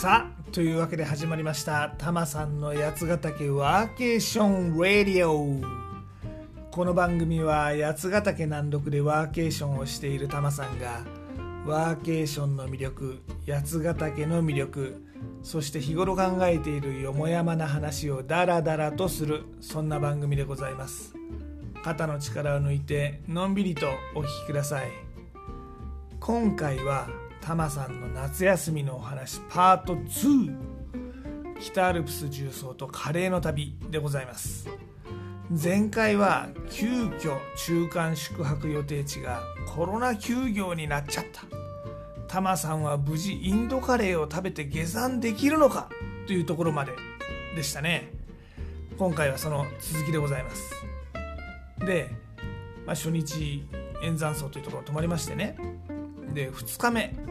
さあというわけで始まりました。タマさんの八ヶ岳ワーケーションラディオこの番組は八ヶ岳南麓でワーケーションをしているタマさんがワーケーションの魅力八ヶ岳の魅力そして日頃考えているよもやまな話をダラダラとするそんな番組でございます。肩の力を抜いてのんびりとお聴きください。今回はタマさんの夏休みのお話パート2北アルプス重曹とカレーの旅でございます。前回は急遽中間宿泊予定地がコロナ休業になっちゃった。タマさんは無事インドカレーを食べて下山できるのか？というところまででしたね。今回はその続きでございます。で、まあ、初日円山荘というところに泊まりましてね。で2日目。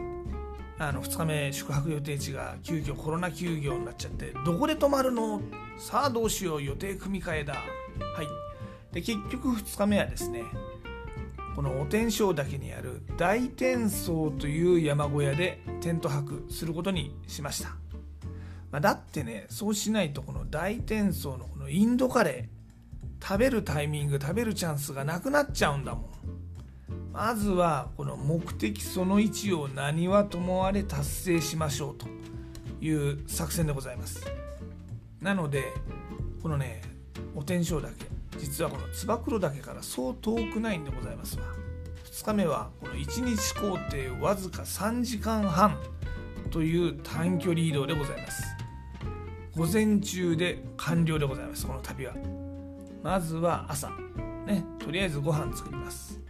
あの2日目宿泊予定地が急遽コロナ休業になっちゃってどこで泊まるの？さあどうしよう予定組み替えだ。はい。で結局2日目はですねこのお天正岳にある大天荘という山小屋でテント泊することにしました、まあ、だってねそうしないとこの大天荘のこのインドカレー食べるタイミング食べるチャンスがなくなっちゃうんだもん。まずはこの目的その1を何はともあれ達成しましょうという作戦でございます。なのでこのねお天正岳実はこの燕岳からそう遠くないんでございますわ。2日目はこの1日行程わずか3時間半という短距離移動でございます。午前中で完了でございますこの旅は。まずは朝。ねとりあえずご飯作ります。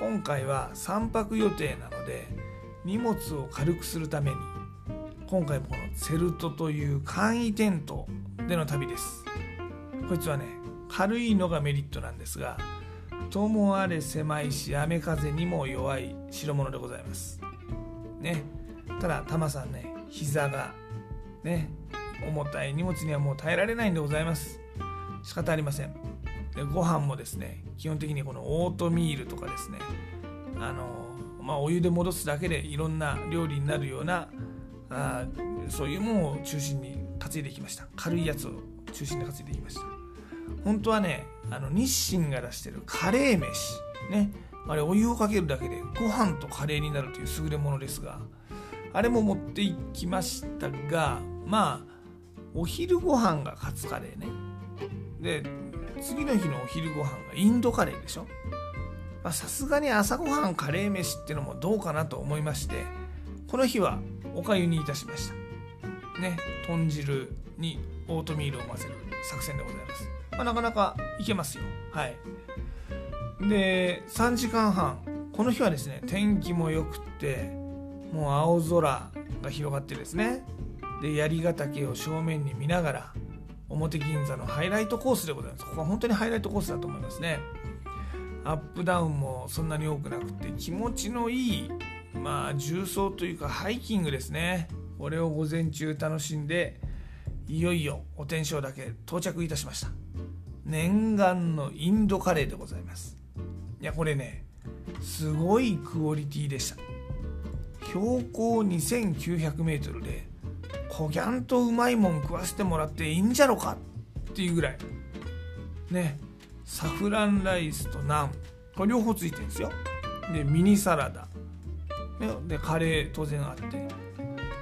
今回は3泊予定なので荷物を軽くするために今回もこのセルトという簡易テントでの旅です。こいつはね軽いのがメリットなんですがともあれ狭いし雨風にも弱い代物でございます。ね。ただタマさんね膝がね重たい荷物にはもう耐えられないんでございます。仕方ありません。でご飯もですね基本的にこのオートミールとかですねあの、まあ、お湯で戻すだけでいろんな料理になるようなあそういうものを中心に担いできました。軽いやつを中心に担いできました。本当はねあの日清が出してるカレー飯ねあれお湯をかけるだけでご飯とカレーになるという優れものですがあれも持っていきましたがまあお昼ご飯がカツカレーね。で次の日のお昼ご飯がインドカレーでしょ？さすがに朝ごはんカレー飯ってのもどうかなと思いましてこの日はおかゆにいたしました。ね豚汁にオートミールを混ぜる作戦でございます、まあ、なかなかいけますよ。はい。で3時間半。この日はですね天気も良くってもう青空が広がってですね。で槍ヶ岳を正面に見ながら表銀座のハイライトコースでございます。ここは本当にハイライトコースだと思いますね。アップダウンもそんなに多くなくて気持ちのいいまあ重曹というかハイキングですね。これを午前中楽しんでいよいよお天正岳到着いたしました。念願のインドカレーでございます。いやこれねすごいクオリティでした。標高 2900m でこぎゃんとうまいもん食わせてもらっていいんじゃろかっていうぐらい。ね。サフランライスとナン。これ両方ついてるんですよ。でミニサラダ。でカレー当然あって。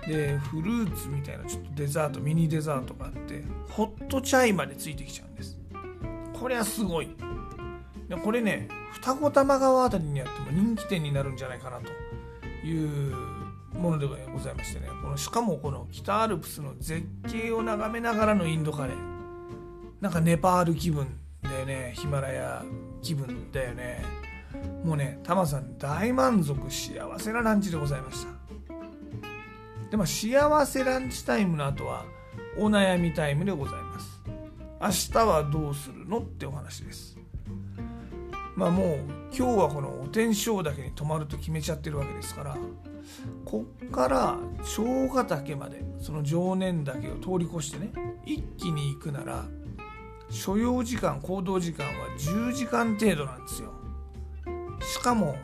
でフルーツみたいなちょっとデザートミニデザートがあってホットチャイまでついてきちゃうんです。これはすごい。でこれね二子玉川辺りにあっても人気店になるんじゃないかなというものでございましてね。このしかもこの北アルプスの絶景を眺めながらのインドカレー。なんかネパール気分だよね。ヒマラヤ気分だよね。もうねタマさん大満足幸せなランチでございました。でも幸せランチタイムの後はお悩みタイムでございます。明日はどうするのってお話です。まあもう今日はこのお天正岳に泊まると決めちゃってるわけですからこっから長ヶ岳までその常念岳を通り越してね一気に行くなら所要時間行動時間は10時間程度なんですよ。しかも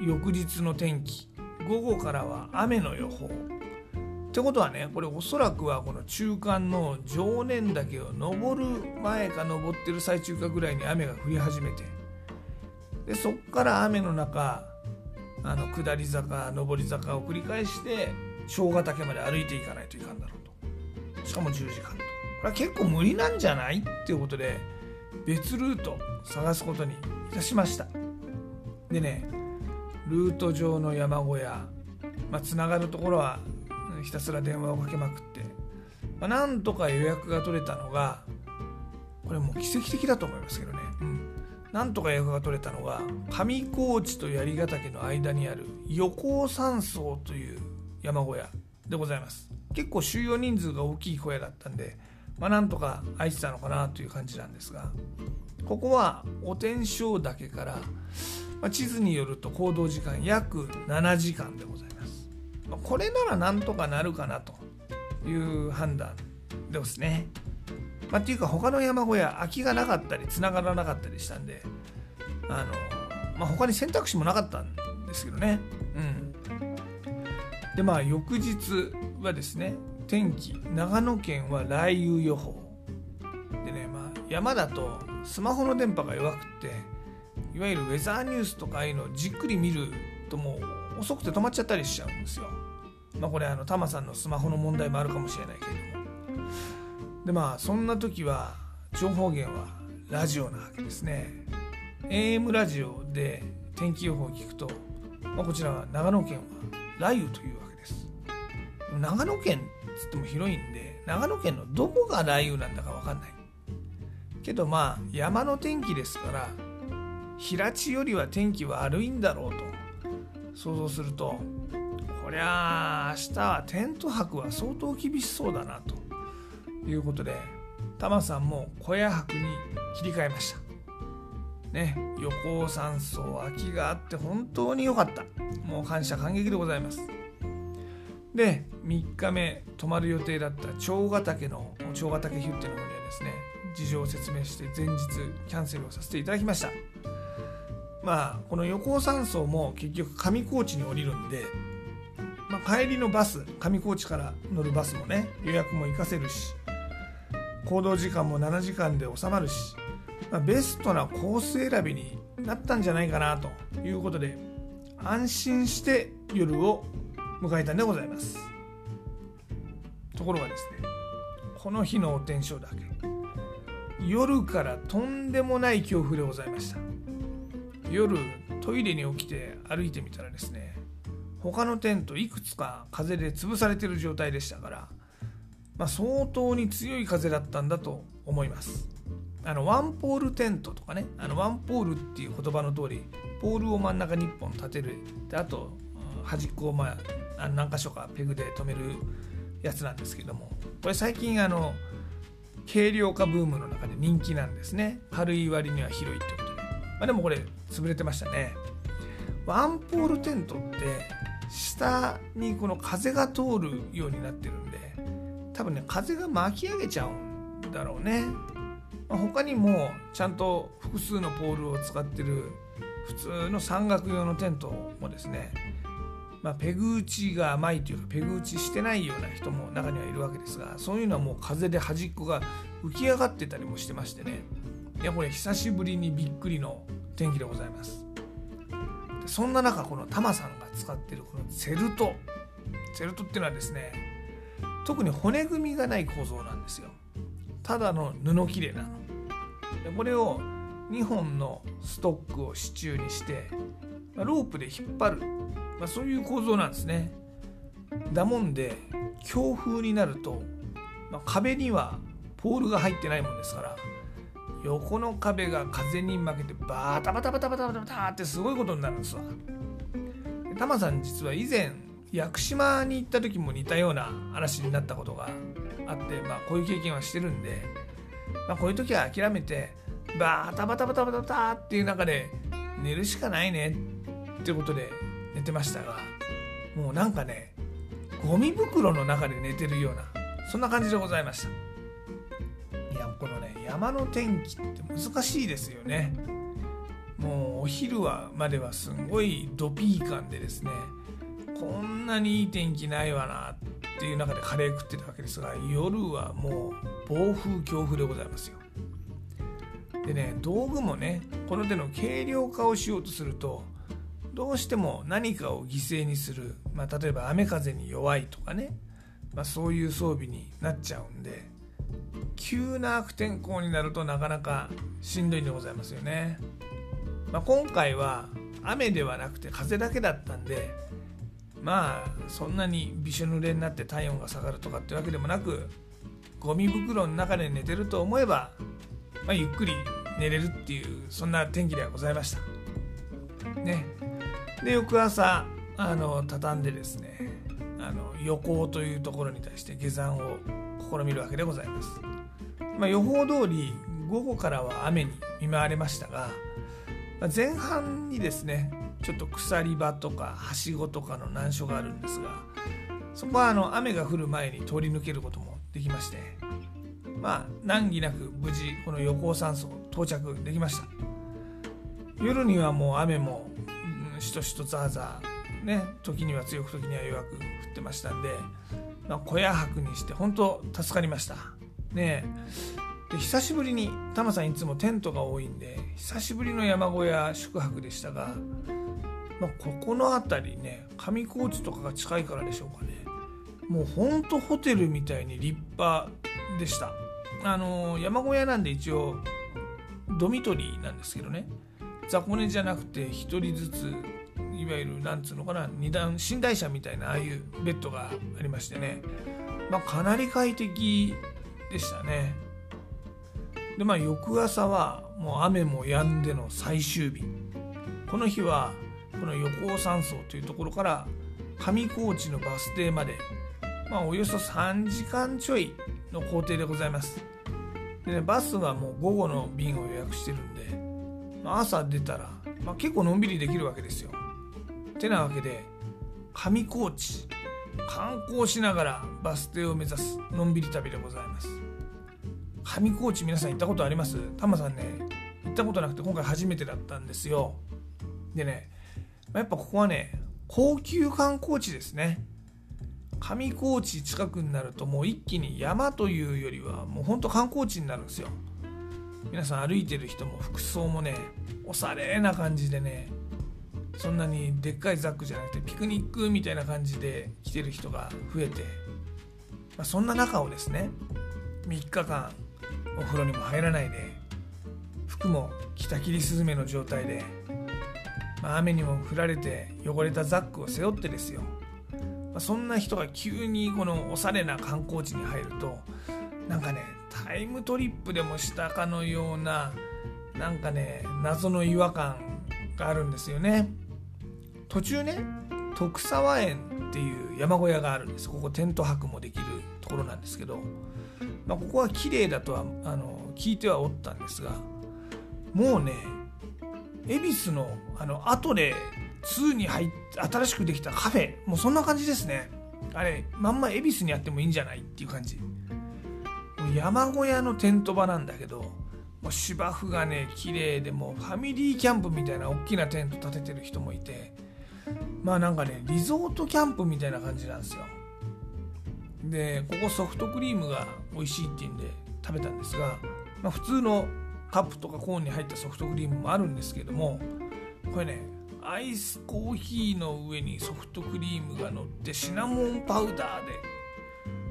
翌日の天気午後からは雨の予報。ってことはねこれおそらくはこの中間の常念岳を登る前か登ってる最中かぐらいに雨が降り始めて。でそっから雨の中あの下り坂上り坂を繰り返して生姜岳まで歩いていかないといかんだろうと。しかも10時間と。これは結構無理なんじゃないっていうことで別ルート探すことにいたしました。でねルート上の山小屋まあ、繋がるところはひたすら電話をかけまくって、まあ、なんとか予約が取れたのがこれもう奇跡的だと思いますけどね、うん、なんとか予約が取れたのが上高地と槍ヶ岳の間にある横尾山荘という山小屋でございます結構収容人数が大きい小屋だったんで、まあ、なんとか空いてたのかなという感じなんですがここはお天正岳から、まあ、地図によると行動時間約7時間でございますまあこれならなんとかなるかなという判断ですね。まあ、っていうか他の山小屋空きがなかったり繋がらなかったりしたんであの、まあ、他に選択肢もなかったんですけどね。うん、でまあ翌日はですね天気長野県は雷雨予報でね、まあ、山だとスマホの電波が弱くっていわゆるウェザーニュースとかああいうのをじっくり見るともう遅くて止まっちゃったりしちゃうんですよ。まあこれあのタマさんのスマホの問題もあるかもしれないけどでまあそんな時は情報源はラジオなわけですね。AM ラジオで天気予報を聞くと、まあ、こちらは長野県は雷雨というわけです。長野県っつっても広いんで長野県のどこが雷雨なんだか分かんない。けどまあ山の天気ですから平地よりは天気悪いんだろうと想像するとこりゃあ明日はテント泊は相当厳しそうだなと。いうことでタマさんも小屋泊に切り替えました。ね横尾山荘空きがあって本当に良かった。もう感謝感激でございます。で3日目泊まる予定だった長ヶ岳の長ヶ岳ヒュッテの方にはですね。事情を説明して前日キャンセルをさせていただきました。まあこの横尾山荘も結局上高地に降りるんでまあ、帰りのバス上高地から乗るバスもね予約も活かせるし行動時間も7時間で収まるし、まあ、ベストなコース選びになったんじゃないかなということで安心して夜を迎えたんでございます。ところがですねこの日のお天正だけ。夜からとんでもない恐怖でございました。夜トイレに起きて歩いてみたらですね他のテントいくつか風で潰されてる状態でしたから、まあ、相当に強い風だったんだと思います。あのワンポールテントとかねあのワンポールっていう言葉の通りポールを真ん中に1本立てる。であと端っこをまあ何箇所かペグで止めるやつなんですけども。これ最近あの軽量化ブームの中で人気なんですね。軽い割には広いってことで、まあ、でもこれ潰れてましたね。ワンポールテントって下にこの風が通るようになってるんで多分ね風が巻き上げちゃうんだろうね、まあ、他にもちゃんと複数のポールを使ってる普通の山岳用のテントもですね、まあ、ペグ打ちが甘いというかペグ打ちしてないような人も中にはいるわけですがそういうのはもう風で端っこが浮き上がってたりもしてましてね。いやこれ久しぶりにびっくりの天気でございます。そんな中このタマさんが使ってるこのセルト。セルトっていうのはですね特に骨組みがない構造なんですよ。ただの布切れなの。これを2本のストックを支柱にしてロープで引っ張る、まあ、そういう構造なんですね。だもんで強風になると、まあ、壁にはポールが入ってないもんですから横の壁が風に負けてバタバタバタバタバタバタってすごいことになるんですわ。タマさん実は以前屋久島に行った時も似たような話になったことがあって、まあ、こういう経験はしてるんで、まあ、こういう時は諦めてバタバタバタバタバタっていう中で寝るしかないねってことで寝てましたがもうなんかねゴミ袋の中で寝てるようなそんな感じでございましたいや。このね山の天気って難しいですよねもうお昼はまではすんごいドピー感でですねこんなにいい天気ないわなっていう中でカレー食ってたわけですが夜はもう暴風強風でございますよ。でね道具もねこの手の軽量化をしようとするとどうしても何かを犠牲にする、まあ、例えば雨風に弱いとかね、まあ、そういう装備になっちゃうんで急な悪天候になるとなかなかしんどいんでございますよね、まあ、今回は雨ではなくて風だけだったんでまあそんなにびしょ濡れになって体温が下がるとかってわけでもなくゴミ袋の中で寝てると思えば、まあ、ゆっくり寝れるっていうそんな天気ではございました。ね。で翌朝あの畳んでですねあの予行というところに対して下山を試みるわけでございます、まあ、予報通り午後からは雨に見舞われましたが、前半にですねちょっと鎖場とかはしごとかの難所があるんですがそこはあの雨が降る前に通り抜けることもできましてまあ難儀なく無事この横尾山荘到着できました。夜にはもう雨もしとしとザーザーね時には強く時には弱く降ってましたんで、まあ、小屋泊にして本当助かりました。ねで久しぶりにタマさんいつもテントが多いんで久しぶりの山小屋宿泊でしたがまあ、ここの辺りね上高地とかが近いからでしょうかね。もうほんとホテルみたいに立派でした。あのー、山小屋なんで一応ドミトリーなんですけどね。雑魚寝じゃなくて1人ずついわゆるなんつうのかな二段寝台車みたいなああいうベッドがありましてね。まあかなり快適でしたね。でまあ翌朝はもう雨も止んでの最終日。この日はこの横尾山荘というところから上高地のバス停まで、まあ、およそ3時間ちょいの工程でございます。でね、バスはもう午後の便を予約してるんで、まあ、朝出たら、まあ、結構のんびりできるわけですよ。てなわけで上高地観光しながらバス停を目指すのんびり旅でございます。上高地皆さん行ったことあります？タマさんね行ったことなくて今回初めてだったんですよ。でねやっぱここはね高級観光地ですね。上高地近くになるともう一気に山というよりはもうほんと観光地になるんですよ。皆さん歩いてる人も服装もねおしゃれな感じでねそんなにでっかいザックじゃなくてピクニックみたいな感じで来てる人が増えて、まあ、そんな中をですね3日間お風呂にも入らないで服も北切りスズメの状態でまあ、雨にも降られて汚れたザックを背負ってですよ、まあ、そんな人が急にこのおしゃれな観光地に入るとなんかねタイムトリップでもしたかのようななんかね謎の違和感があるんですよね。途中ね徳沢園っていう山小屋があるんです。ここテント泊もできるところなんですけど、まあ、ここは綺麗だとはあの聞いてはおったんですがもうね恵比寿のあの後で2に入っ新しくできたカフェ。もうそんな感じですね。あれまんま恵比寿にあってもいいんじゃないっていう感じ。山小屋のテント場なんだけどもう芝生がね綺麗でもうファミリーキャンプみたいな大きなテント建ててる人もいてまあなんかねリゾートキャンプみたいな感じなんですよ。でここソフトクリームが美味しいっていうんで食べたんですが、まあ、普通のカップとかコーンに入ったソフトクリームもあるんですけどもこれねアイスコーヒーの上にソフトクリームが乗ってシナモンパウダー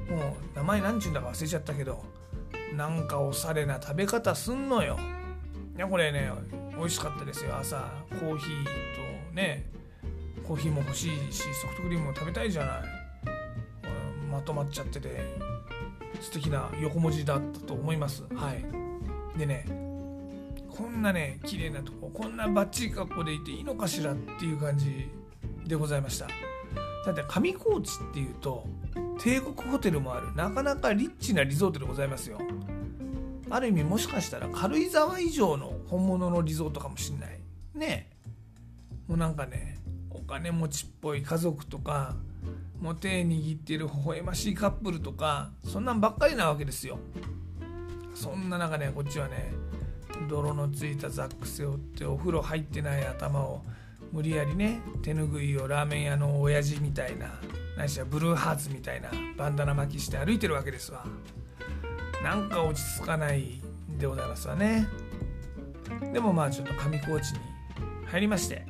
でもう名前何ちゅうんだか忘れちゃったけどなんかおしゃれな食べ方すんのよ。いやこれね美味しかったですよ。朝コーヒーとねコーヒーも欲しいしソフトクリームも食べたいじゃない。まとまっちゃってて素敵な横文字だったと思います。はい。でねこんなね綺麗なとここんなバッチリ格好でいていいのかしらっていう感じでございました。だって上高地っていうと帝国ホテルもあるなかなかリッチなリゾートでございますよ。ある意味もしかしたら軽井沢以上の本物のリゾートかもしんない。ね。もうなんかねお金持ちっぽい家族とかもう手握ってる微笑ましいカップルとかそんなんばっかりなわけですよ。そんな中ねこっちはね泥のついたザック背負ってお風呂入ってない頭を無理やりね手ぬぐいをラーメン屋の親父みたいなないしはブルーハーツみたいなバンダナ巻きして歩いてるわけですわ。なんか落ち着かないでございますわね。でもまあちょっと上高地に入りまして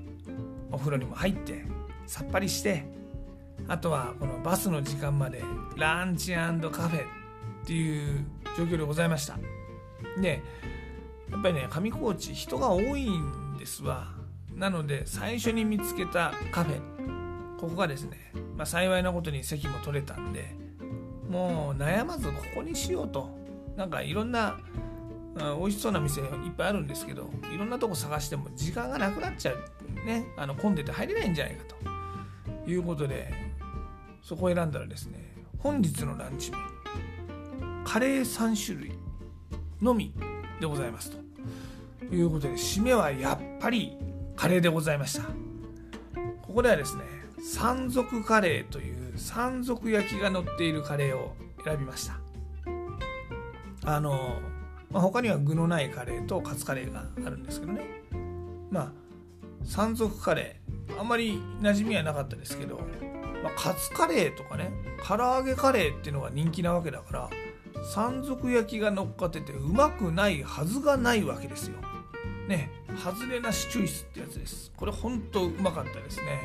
お風呂にも入ってさっぱりしてあとはこのバスの時間までランチカフェっていう状況でございました。でやっぱりね上高地人が多いんですわ。なので最初に見つけたカフェここがですね、まあ、幸いなことに席も取れたんでもう悩まずここにしようと。なんかいろんなうん美味しそうな店いっぱいあるんですけどいろんなとこ探しても時間がなくなっちゃう。ねあの混んでて入れないんじゃないかと。いうことでそこを選んだらですね本日のランチメカレー3種類のみ。でございますと。いうことで締めはやっぱりカレーでございました。ここではですね山賊カレーという山賊焼きが乗っているカレーを選びました。あの、まあ、他には具のないカレーとカツカレーがあるんですけどね。まあ山賊カレー。あんまり馴染みはなかったですけど、まあ、カツカレーとかね唐揚げカレーっていうのが人気なわけだから山賊焼きが乗っかっててうまくないはずがないわけですよ。ね外れなしチョイスってやつです。これほんとうまかったですね。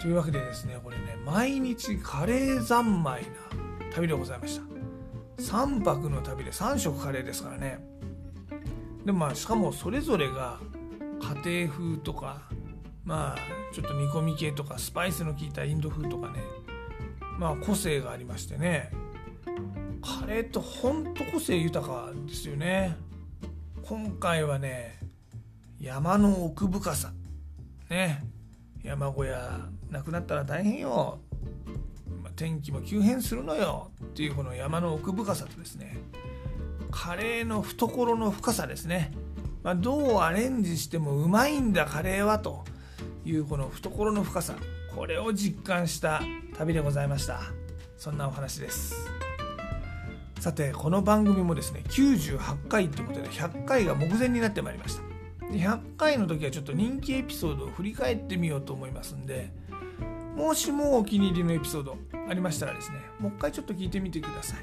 というわけでですねこれね毎日カレー三昧な旅でございました。3泊の旅で3食カレーですからね。でまあしかもそれぞれが家庭風とかまあちょっと煮込み系とかスパイスの効いたインド風とかねまあ個性がありましてねカレーってほんと個性豊かですよね。今回はね山の奥深さ。ね。山小屋なくなったら大変よ。天気も急変するのよ。っていうこの山の奥深さとですね。カレーの懐の深さですね、まあ、どうアレンジしてもうまいんだカレーはと。いうこの懐の深さ。これを実感した旅でございました。そんなお話です。さてこの番組もですね98回ってことで100回が目前になってまいりました。で100回の時はちょっと人気エピソードを振り返ってみようと思いますんでもしもお気に入りのエピソードありましたらですねもう一回ちょっと聞いてみてください。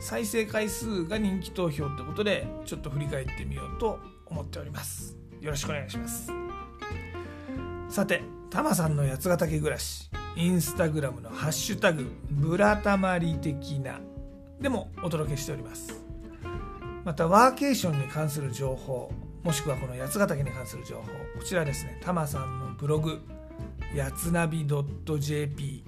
再生回数が人気投票ってことでちょっと振り返ってみようと思っております。よろしくお願いします。さてタマさんの八ヶ岳暮らしインスタグラムのハッシュタグブラタマリ的なでもお届けしております。またワーケーションに関する情報もしくはこの八ヶ岳に関する情報こちらですね。タマさんのブログやつなび .jp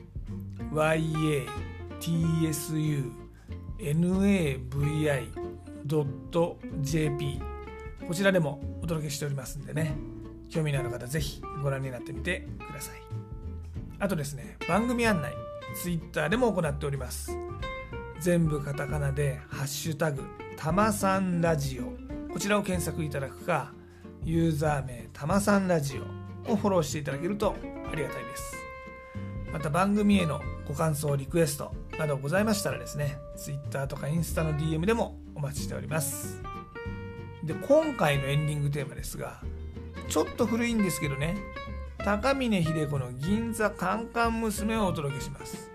yatsunavi.jp こちらでもお届けしておりますんでね。興味のある方ぜひご覧になってみてください。あとですね番組案内 Twitter でも行っております。全部カタカナで「ハッシュタグたまさんラジオ」こちらを検索いただくかユーザー名たまさんラジオをフォローしていただけるとありがたいです。また番組へのご感想リクエストなどございましたらですね Twitter とかインスタの DM でもお待ちしております。で今回のエンディングテーマですがちょっと古いんですけどね高峰秀子の銀座カンカン娘をお届けします。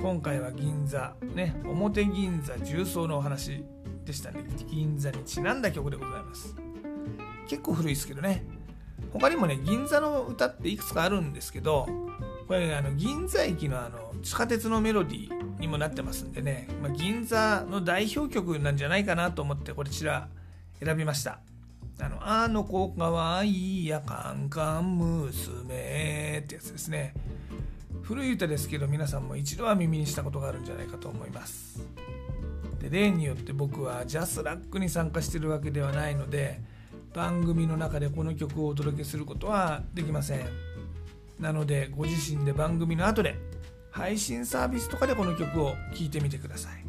今回は銀座ね表銀座重曹のお話でしたね。銀座にちなんだ曲でございます。結構古いですけどね。他にもね銀座の歌っていくつかあるんですけどこれ、ね、あの銀座駅のあの地下鉄のメロディーにもなってますんでね、まあ、銀座の代表曲なんじゃないかなと思ってこちら選びました。あの、あの子かわいいやカンカン娘ってやつですね。古い歌ですけど皆さんも一度は耳にしたことがあるんじゃないかと思います。で例によって僕はジャスラックに参加してるわけではないので番組の中でこの曲をお届けすることはできません。なのでご自身で番組の後で配信サービスとかでこの曲を聴いてみてください。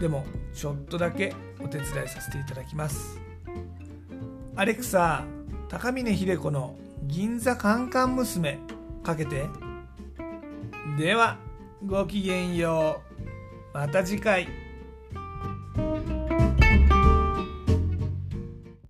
でもちょっとだけお手伝いさせていただきます。アレクサ高峰秀子の銀座カンカン娘かけてではごきげんようまた次回。